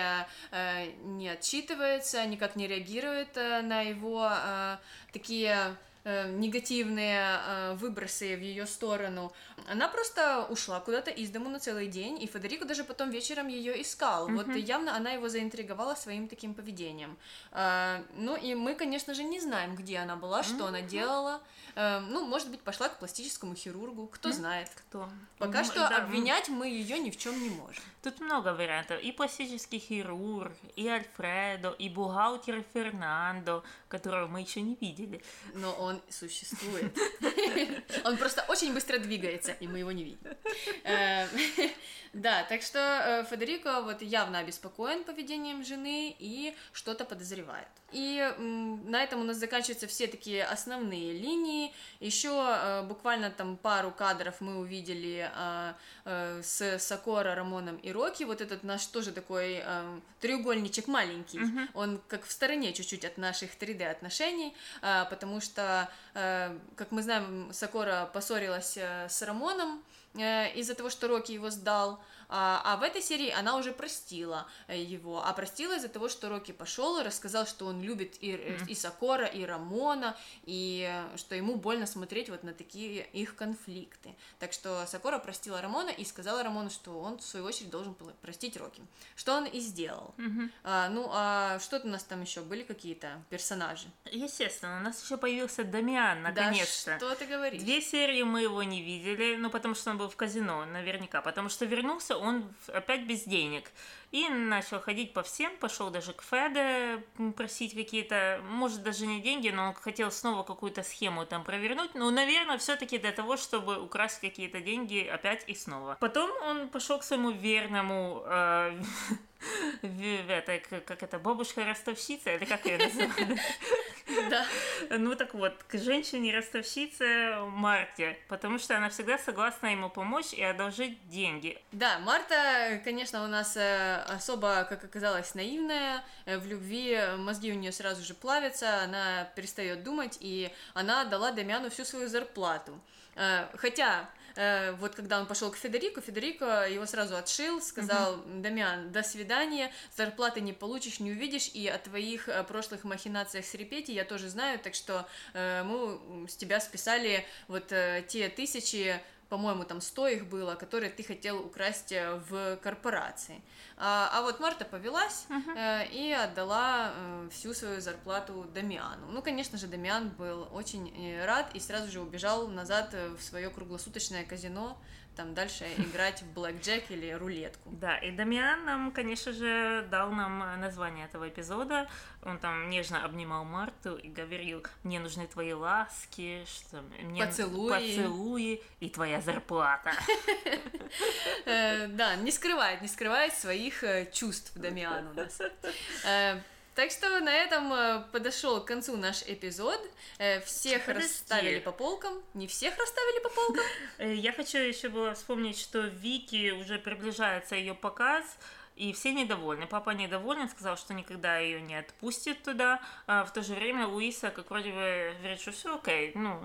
не отчитывается, никак не реагирует на его такие Э, негативные э, выбросы в ее сторону. Она просто ушла куда-то из дому на целый день, и Федерико даже потом вечером ее искал. Mm-hmm. Вот явно она его заинтриговала своим таким поведением. Э, ну и мы, конечно же, не знаем, где она была, что mm-hmm. она делала. Ну, может быть, пошла к пластическому хирургу, кто mm-hmm. знает. Кто? Пока что да, обвинять мы ее ни в чем не можем. Тут много вариантов. И пластический хирург, и Альфредо, и бухгалтер Фернандо, которого мы еще не видели. Но он существует. Он просто очень быстро двигается, и мы его не видим. Э, да, так что э, Федерико вот явно обеспокоен поведением жены и что-то подозревает. И на этом у нас заканчиваются все такие основные линии. Еще э, буквально там пару кадров мы увидели с Сокора, Рамоном и Рокки. Вот этот наш тоже такой треугольничек маленький. Mm-hmm. Он как в стороне чуть-чуть от наших 3D отношений, потому что, как мы знаем, Сокора поссорилась с Рамоном Э, из-за того, что Рокки его сдал, а, а в этой серии она уже простила э, его, а простила из-за того, что Рокки пошел и рассказал, что он любит и, mm-hmm. и Сокора, и Рамона, и что ему больно смотреть вот на такие их конфликты. Так что Сокора простила Рамона и сказала Рамону, что он в свою очередь должен простить Рокки, что он и сделал. Mm-hmm. А, ну а что-то у нас там еще были какие-то персонажи? Естественно, у нас еще появился Дамиан, наконец-то. Да, что ты говоришь? Две серии мы его не видели, ну потому что он был в казино, наверняка, потому что вернулся он опять без денег. И начал ходить по всем, пошел даже к Феде просить какие-то, может, даже не деньги, но он хотел снова какую-то схему там провернуть. Ну, наверное, все-таки для того, чтобы украсть какие-то деньги опять и снова. Потом он пошел к своему верному э, это, как это, бабушка-ростовщица, или как ее называют? Да. Ну так вот, к женщине-ростовщице Марте, потому что она всегда согласна ему помочь и одолжить деньги. Да, Марта, конечно, у нас э, особо, как оказалось, наивная, э, в любви мозги у нее сразу же плавятся, она перестает думать, и она дала Дамиану всю свою зарплату. Э, хотя Э, вот когда он пошел к Федерико, Федерико его сразу отшил, сказал, угу. Дамиан, до свидания, зарплаты не получишь, не увидишь, и о твоих э, прошлых махинациях с репети я тоже знаю, так что э, мы с тебя списали вот те тысячи по-моему, там 100 их было, которые ты хотел украсть э, в корпорации. А, а вот Марта повелась uh-huh. и отдала э, всю свою зарплату Дамиану. Ну, конечно же, Дамиан был очень э, рад и сразу же убежал назад в свое круглосуточное казино, там дальше играть в блэкджек или рулетку. Да, и Дамиан нам, конечно же, дал нам название этого эпизода. Он там нежно обнимал Марту и говорил, мне нужны твои ласки, что мне поцелуи, поцелуи и твоя зарплата. Да, не скрывает, не скрывает своих э, чувств Дамиан у нас. Э, так что на этом э, подошел к концу наш эпизод. Всех Подожди. расставили по полкам. Не всех расставили по полкам. Я хочу еще было вспомнить, что Вики уже приближается ее показ. И все недовольны. Папа недоволен, сказал, что никогда ее не отпустит туда. А в то же время Луиса, как вроде бы, говорит, что все окей. Ну,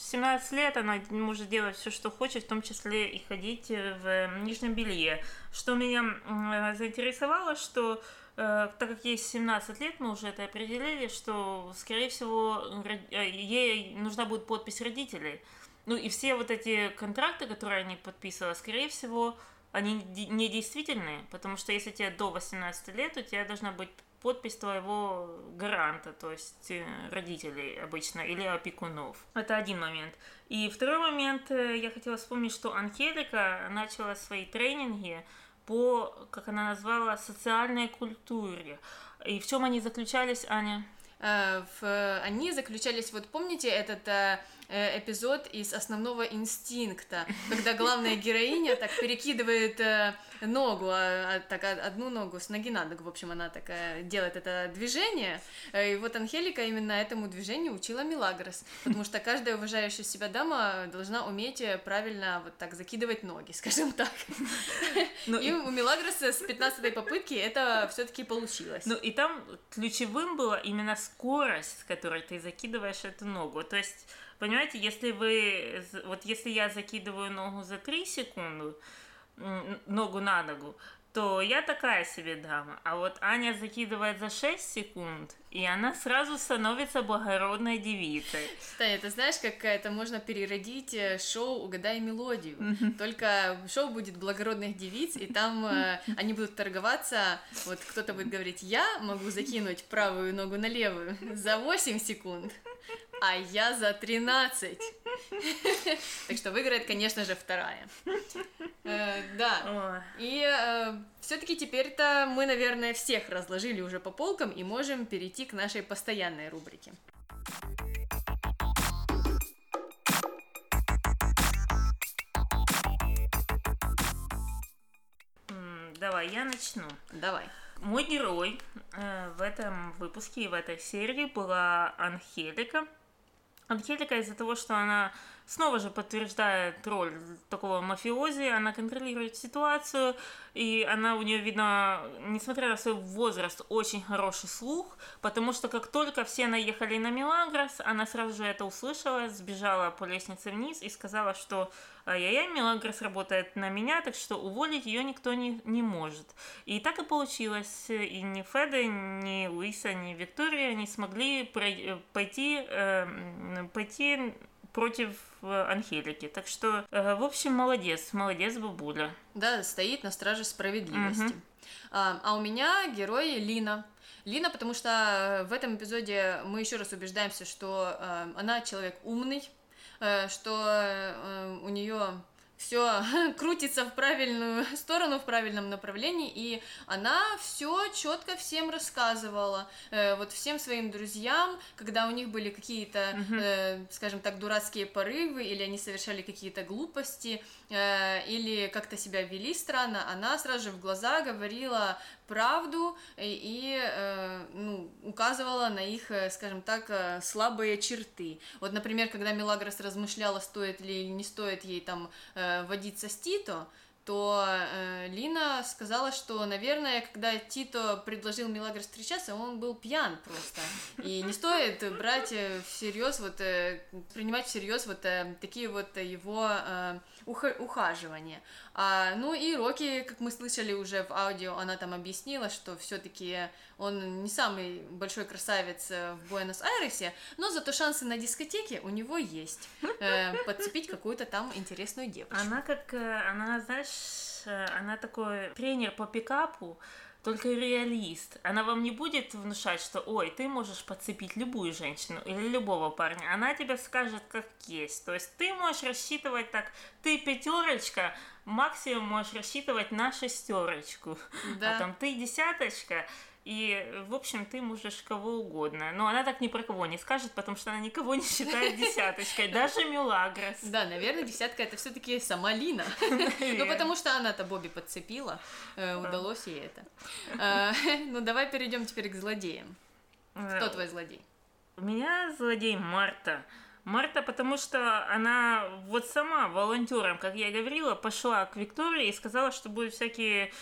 17 лет она может делать все, что хочет, в том числе и ходить в нижнем белье. Что меня заинтересовало, что Э, так как ей 17 лет, мы уже это определили, что, скорее всего, э, ей нужна будет подпись родителей. Ну и все вот эти контракты, которые они подписывали, скорее всего, они недействительные, потому что если тебе до 18 лет, у тебя должна быть подпись твоего гаранта, то есть э, родителей обычно, или опекунов. Это один момент. И второй момент, я хотела вспомнить, что Анхелика начала свои тренинги по, как она назвала, социальной культуре. И в чем они заключались, Аня? Э, в, они заключались, вот помните этот э, эпизод из основного инстинкта, когда главная героиня так перекидывает э, ногу, а, а, так одну ногу с ноги на ногу, в общем, она такая делает это движение, э, и вот Анхелика именно этому движению учила Милагрос, потому что каждая уважающая себя дама должна уметь правильно вот так закидывать ноги, скажем так. Ну, и у Милагроса с 15 попытки это все-таки получилось. Ну и там ключевым было именно скорость, с которой ты закидываешь эту ногу, то есть Понимаете, если вы, вот если я закидываю ногу за 3 секунды, ногу на ногу, то я такая себе дама. А вот Аня закидывает за 6 секунд, и она сразу становится благородной девицей. Таня, ты знаешь, как это можно переродить э, шоу «Угадай мелодию». Только шоу будет благородных девиц, и там э, они будут торговаться, вот кто-то будет говорить, я могу закинуть правую ногу на левую за 8 секунд, а я за 13. Так что выиграет, конечно же, вторая. Э, да. И э, все-таки теперь-то мы, наверное, всех разложили уже по полкам и можем перейти к нашей постоянной рубрике. Давай, я начну. Давай. Мой герой э, в этом выпуске и в этой серии была Анхелика. Анхелика из-за того, что она снова же подтверждает роль такого мафиози, она контролирует ситуацию, и она у нее, видно, несмотря на свой возраст, очень хороший слух, потому что как только все наехали на Мелагрос, она сразу же это услышала, сбежала по лестнице вниз и сказала, что ай-яй-яй, Мелагрос работает на меня, так что уволить ее никто не, не может. И так и получилось. И ни Феда, ни Луиса, ни Виктория не смогли пойти, э, пойти против э, Анхелики. Так что, э, в общем, молодец, молодец бабуля. Да, стоит на страже справедливости. Угу. А, а у меня герой Лина. Лина, потому что в этом эпизоде мы еще раз убеждаемся, что э, она человек умный, э, что э, у нее все крутится в правильную сторону, в правильном направлении, и она все четко всем рассказывала, э, вот всем своим друзьям, когда у них были какие-то, э, скажем так, дурацкие порывы, или они совершали какие-то глупости, э, или как-то себя вели странно, она сразу же в глаза говорила правду и, э, ну, указывала на их, э, скажем так, э, слабые черты. Вот, например, когда Мелагрос размышляла, стоит ли или не стоит ей там водиться с Тито, то э, Лина сказала, что, наверное, когда Тито предложил Милагрос встречаться, он был пьян просто. И не стоит брать всерьез, вот, э, принимать всерьез вот э, такие вот его э, ухаживания. А, ну и Рокки, как мы слышали уже в аудио, она там объяснила, что все-таки он не самый большой красавец э, в Буэнос-Айресе, но зато шансы на дискотеке у него есть. Э, подцепить какую-то там интересную девушку. Она как, э, она, знаешь, э, она такой тренер по пикапу, только реалист. Она вам не будет внушать, что ой, ты можешь подцепить любую женщину или любого парня. Она тебе скажет, как есть. То есть ты можешь рассчитывать так, ты пятерочка, максимум можешь рассчитывать на шестерочку. Да. А там ты десяточка, и, в общем, ты можешь кого угодно. Но она так ни про кого не скажет, потому что она никого не считает десяточкой, даже Мюлагрос. Да, наверное, десятка это все-таки сама Лина. Ну, потому что она-то Бобби подцепила, э, удалось ей это. Э, ну, давай перейдем теперь к злодеям. Кто э, твой злодей? У меня злодей Марта. Марта, потому что она вот сама волонтером, как я говорила, пошла к Виктории и сказала, что будет всякие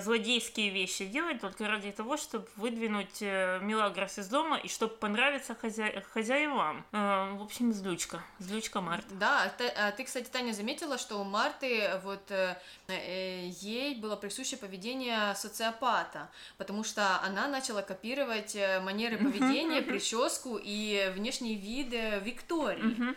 злодейские вещи делать только ради того, чтобы выдвинуть э, Милагрос из дома и чтобы понравиться хозя... хозяевам. Э, в общем, злючка. Злючка Марта. Да, ты, а ты, кстати, Таня, заметила, что у Марты вот э, э, ей было присуще поведение социопата, потому что она начала копировать э, манеры поведения, прическу и внешний вид Виктории.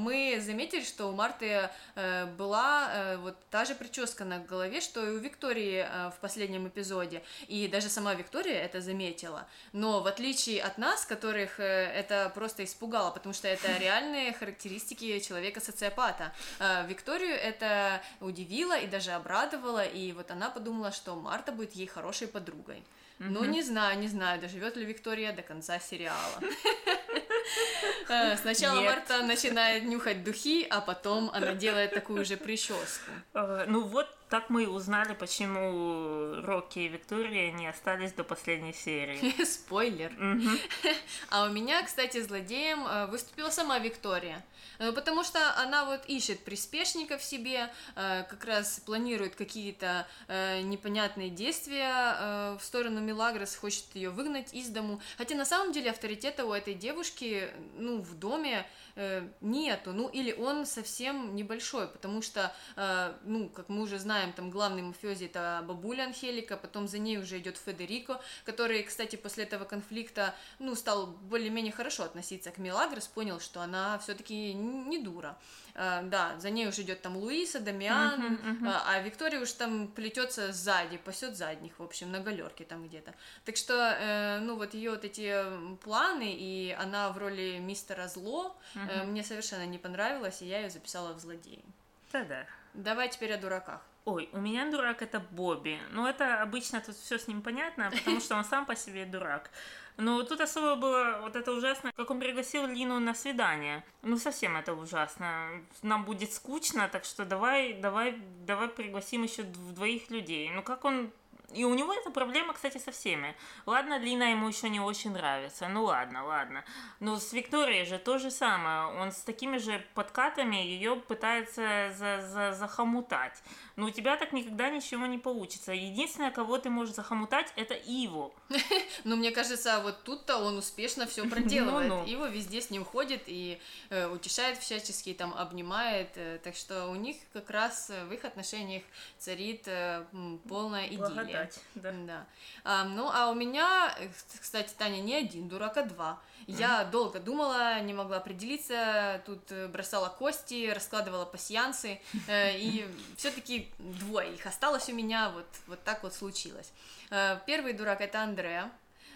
Мы заметили, что у Марты э, была э, вот та же прическа на голове, что и у Виктории в последнем эпизоде. И даже сама Виктория это заметила. Но в отличие от нас, которых это просто испугало, потому что это реальные характеристики человека-социопата, Викторию это удивило и даже обрадовало, и вот она подумала, что Марта будет ей хорошей подругой. Mm-hmm. Ну, не знаю, не знаю, доживет ли Виктория до конца сериала. Э, сначала Нет. Марта начинает нюхать духи, а потом она делает такую же прическу. Э, ну вот так мы и узнали, почему Рокки и Виктория не остались до последней серии. Спойлер. А у меня, кстати, злодеем э, выступила сама Виктория. Потому что она вот ищет приспешников себе, как раз планирует какие-то непонятные действия в сторону Милагрос, хочет ее выгнать из дому. Хотя на самом деле авторитета у этой девушки, ну, в доме э, нету, ну или он совсем небольшой, потому что, э, ну, как мы уже знаем, знаем, там главный мафиози это бабуля Анхелика, потом за ней уже идет Федерико, который, кстати, после этого конфликта, ну, стал более-менее хорошо относиться к Мелагрос, понял, что она все-таки не дура. Uh, да, за ней уже идет там Луиса, Дамиан, uh-huh, uh-huh. Uh, а Виктория уж там плетется сзади, пасет задних, в общем, на галерке там где-то. Так что, uh, ну вот ее вот эти планы, и она в роли мистера Зло, uh-huh. мне совершенно не понравилось, и я ее записала в злодеи. Да-да. Давай теперь о дураках. Ой, у меня дурак это Бобби. Ну, это обычно тут все с ним понятно, потому что он сам по себе дурак. Но тут особо было вот это ужасно, как он пригласил Лину на свидание. Ну, совсем это ужасно. Нам будет скучно, так что давай, давай, давай пригласим еще двоих людей. Ну, как он и у него эта проблема, кстати, со всеми. Ладно, Лина ему еще не очень нравится. Ну ладно, ладно. Но с Викторией же то же самое. Он с такими же подкатами ее пытается за за захомутать. Но у тебя так никогда ничего не получится. Единственное, кого ты можешь захомутать, это Иву. Ну, мне кажется, вот тут-то он успешно все проделывает. Ну, ну. Ива везде с ним ходит и э, утешает всячески, там, обнимает. Э, так что у них как раз в их отношениях царит э, полная идиллия читать. Да. да. А, ну, а у меня, кстати, Таня, не один дурак, а два. Я mm-hmm. долго думала, не могла определиться, тут э, бросала кости, раскладывала пасьянсы, э, и все-таки двое их осталось у меня, вот, вот так вот случилось. Э, первый дурак это Андреа.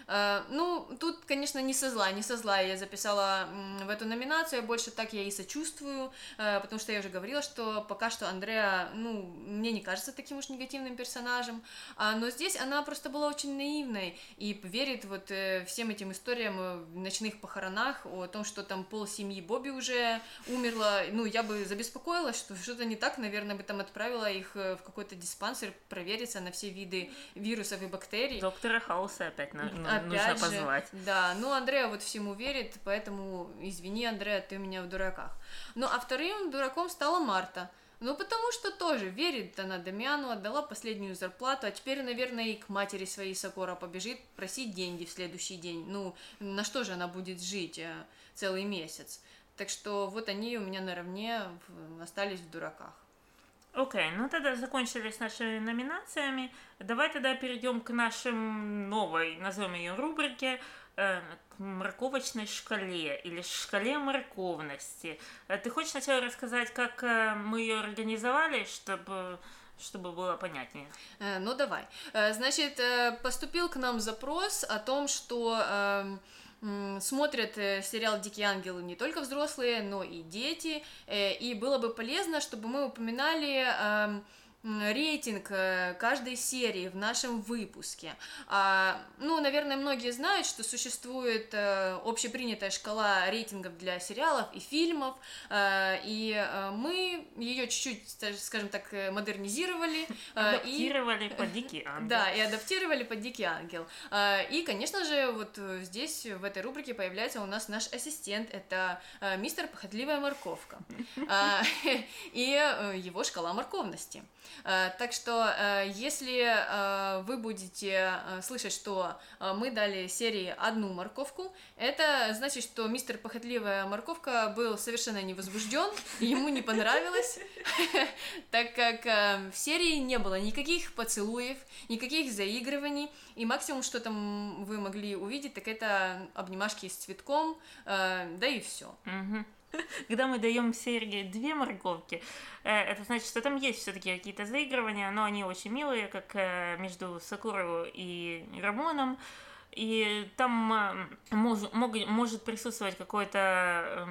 Э, ну, тут, конечно, не со зла, не со зла. Я записала в эту номинацию, больше так я и сочувствую, э, потому что я уже говорила, что пока что Андреа, ну, мне не кажется таким уж негативным персонажем, а, но здесь она просто была очень наивной и верит вот э, всем этим историям в ночных похоронах, о том, что там пол семьи Бобби уже умерла, ну, я бы забеспокоилась, что что-то не так, наверное, бы там отправила их в какой-то диспансер провериться на все виды вирусов и бактерий. Доктора Хауса опять на, на опять нужно же, позвать. Да, ну Андрея вот всему верит, поэтому извини, Андрея, ты у меня в дураках. Ну а вторым дураком стала Марта. Ну, потому что тоже верит она Дамиану, отдала последнюю зарплату, а теперь, наверное, и к матери своей Сокора побежит просить деньги в следующий день. Ну, на что же она будет жить э, целый месяц? Так что вот они у меня наравне остались в дураках. Окей, okay, ну тогда закончили с нашими номинациями. Давай тогда перейдем к нашим новой, назовем ее рубрике, э, к морковочной шкале или шкале морковности. Э, ты хочешь сначала рассказать, как э, мы ее организовали, чтобы чтобы было понятнее. Ну давай. Значит, поступил к нам запрос о том, что э, смотрят э, сериал «Дикие ангелы» не только взрослые, но и дети, э, и было бы полезно, чтобы мы упоминали рейтинг э, каждой серии в нашем выпуске. А, ну, наверное, многие знают, что существует э, общепринятая шкала рейтингов для сериалов и фильмов, э, и мы ее чуть-чуть, скажем так, модернизировали. Адаптировали и... под «Дикий ангел». Да, и адаптировали под «Дикий ангел». И, конечно же, вот здесь, в этой рубрике появляется у нас наш ассистент, это мистер Похотливая морковка, и его шкала морковности. Э, так что, э, если э, вы будете слышать, что мы дали серии одну морковку, это значит, что мистер Похотливая морковка был совершенно невозбужден, ему не понравилось, так как в серии не было никаких поцелуев, никаких заигрываний, и максимум, что там вы могли увидеть, так это обнимашки с цветком, да и все. когда мы даем Серге две морковки, э, это значит, что там есть все-таки какие-то заигрывания, но они очень милые, как э, между Сакурову и Рамоном и там мож, мог, может присутствовать какое-то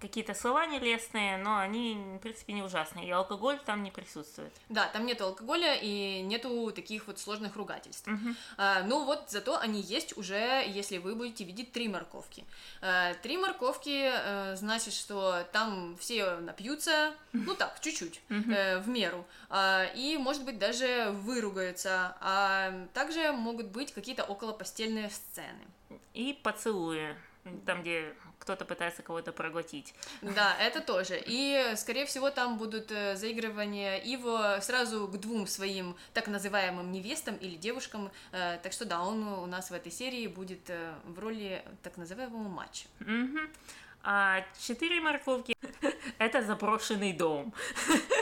какие-то слова нелестные, но они, в принципе, не ужасные, и алкоголь там не присутствует. Да, там нету алкоголя и нету таких вот сложных ругательств. Угу. А, ну вот, зато они есть уже, если вы будете видеть три морковки. А, три морковки, а, значит, что там все напьются, ну так, чуть-чуть, угу. э, в меру, а, и, может быть, даже выругаются, а также могут быть какие-то околопостельные сцены. И поцелуи, там, где кто-то пытается кого-то проглотить. Да, это тоже. И, скорее всего, там будут э, заигрывания его сразу к двум своим так называемым невестам или девушкам. Э, так что да, он у нас в этой серии будет э, в роли так называемого матча. Угу. А четыре морковки – это заброшенный дом.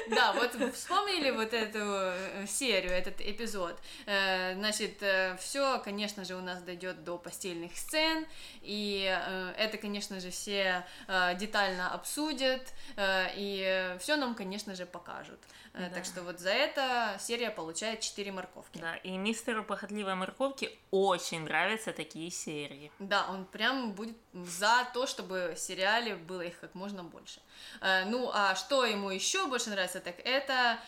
Да, вот вспомнили вот эту э, серию, этот эпизод. Э, значит, э, все, конечно же, у нас дойдет до постельных сцен, и это, конечно же, все детально обсудят, и все нам, конечно же, покажут. Да. Так что вот за это серия получает 4 морковки. Да, и мистеру Похотливой Морковки очень нравятся такие серии. Да, он прям будет за то, чтобы в сериале было их как можно больше. Ну, а что ему еще больше нравится, так это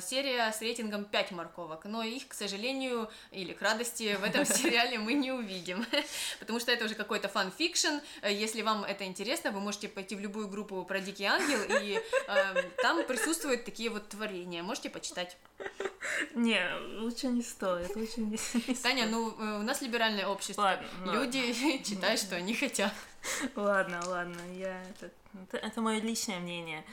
серия с рейтингом 5 морковок. Но их, к сожалению, или к радости, в этом сериале мы не увидим. Потому что это уже какой-то фан-фикшн. Если вам это интересно, вы можете пойти в любую группу про Дикий Ангел, и там присутствуют такие вот творения. Можете почитать. Не, лучше не стоит, лучше не, не Таня, ну э, у нас либеральное общество. Ладно, Люди ладно. читают, что они хотят. Ладно, ладно, я это, это, это мое личное мнение.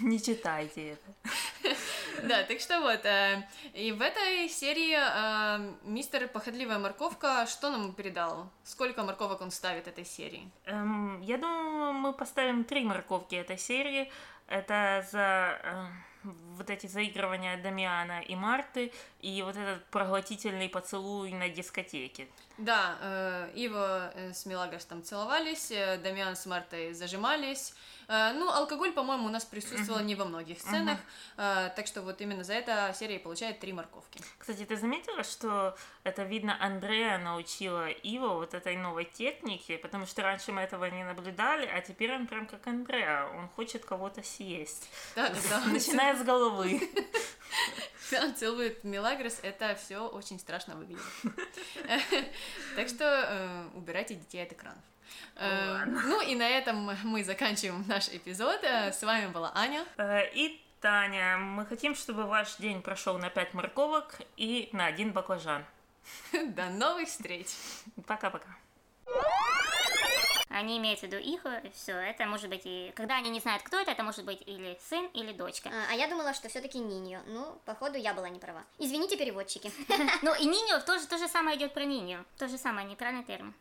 Не читайте это. Да, так что вот, э, и в этой серии э, мистер Похотливая Морковка что нам передал? Сколько морковок он ставит этой серии? Эм, я думаю, мы поставим три морковки этой серии. Это за... Э вот эти заигрывания Дамиана и Марты и вот этот проглотительный поцелуй на дискотеке. Да, э, Ива с Мелагрос там целовались, э, Дамиан с Мартой зажимались. Э, ну, алкоголь, по-моему, у нас присутствовал не во многих сценах, э, так что вот именно за это серия получает три морковки. Кстати, ты заметила, что это видно Андрея научила Ива вот этой новой технике, потому что раньше мы этого не наблюдали, а теперь он прям как Андреа, он хочет кого-то съесть. Да, да. Начиная с головы. Он целует Мелагрос, это все очень страшно выглядит. Так что э, убирайте детей от экранов. Э, ну и на этом мы заканчиваем наш эпизод. Э, с вами была Аня. И Таня. Мы хотим, чтобы ваш день прошел на 5 морковок и на один баклажан. До новых встреч. Пока-пока. Они имеют в виду их, все, это может быть и... Когда они не знают, кто это, это может быть или сын, или дочка. А, а я думала, что все-таки Ниньо. Ну, походу, я была не права. Извините, переводчики. Ну, и Ниньо то же самое идет про Ниньо. То же самое, нейтральный термин.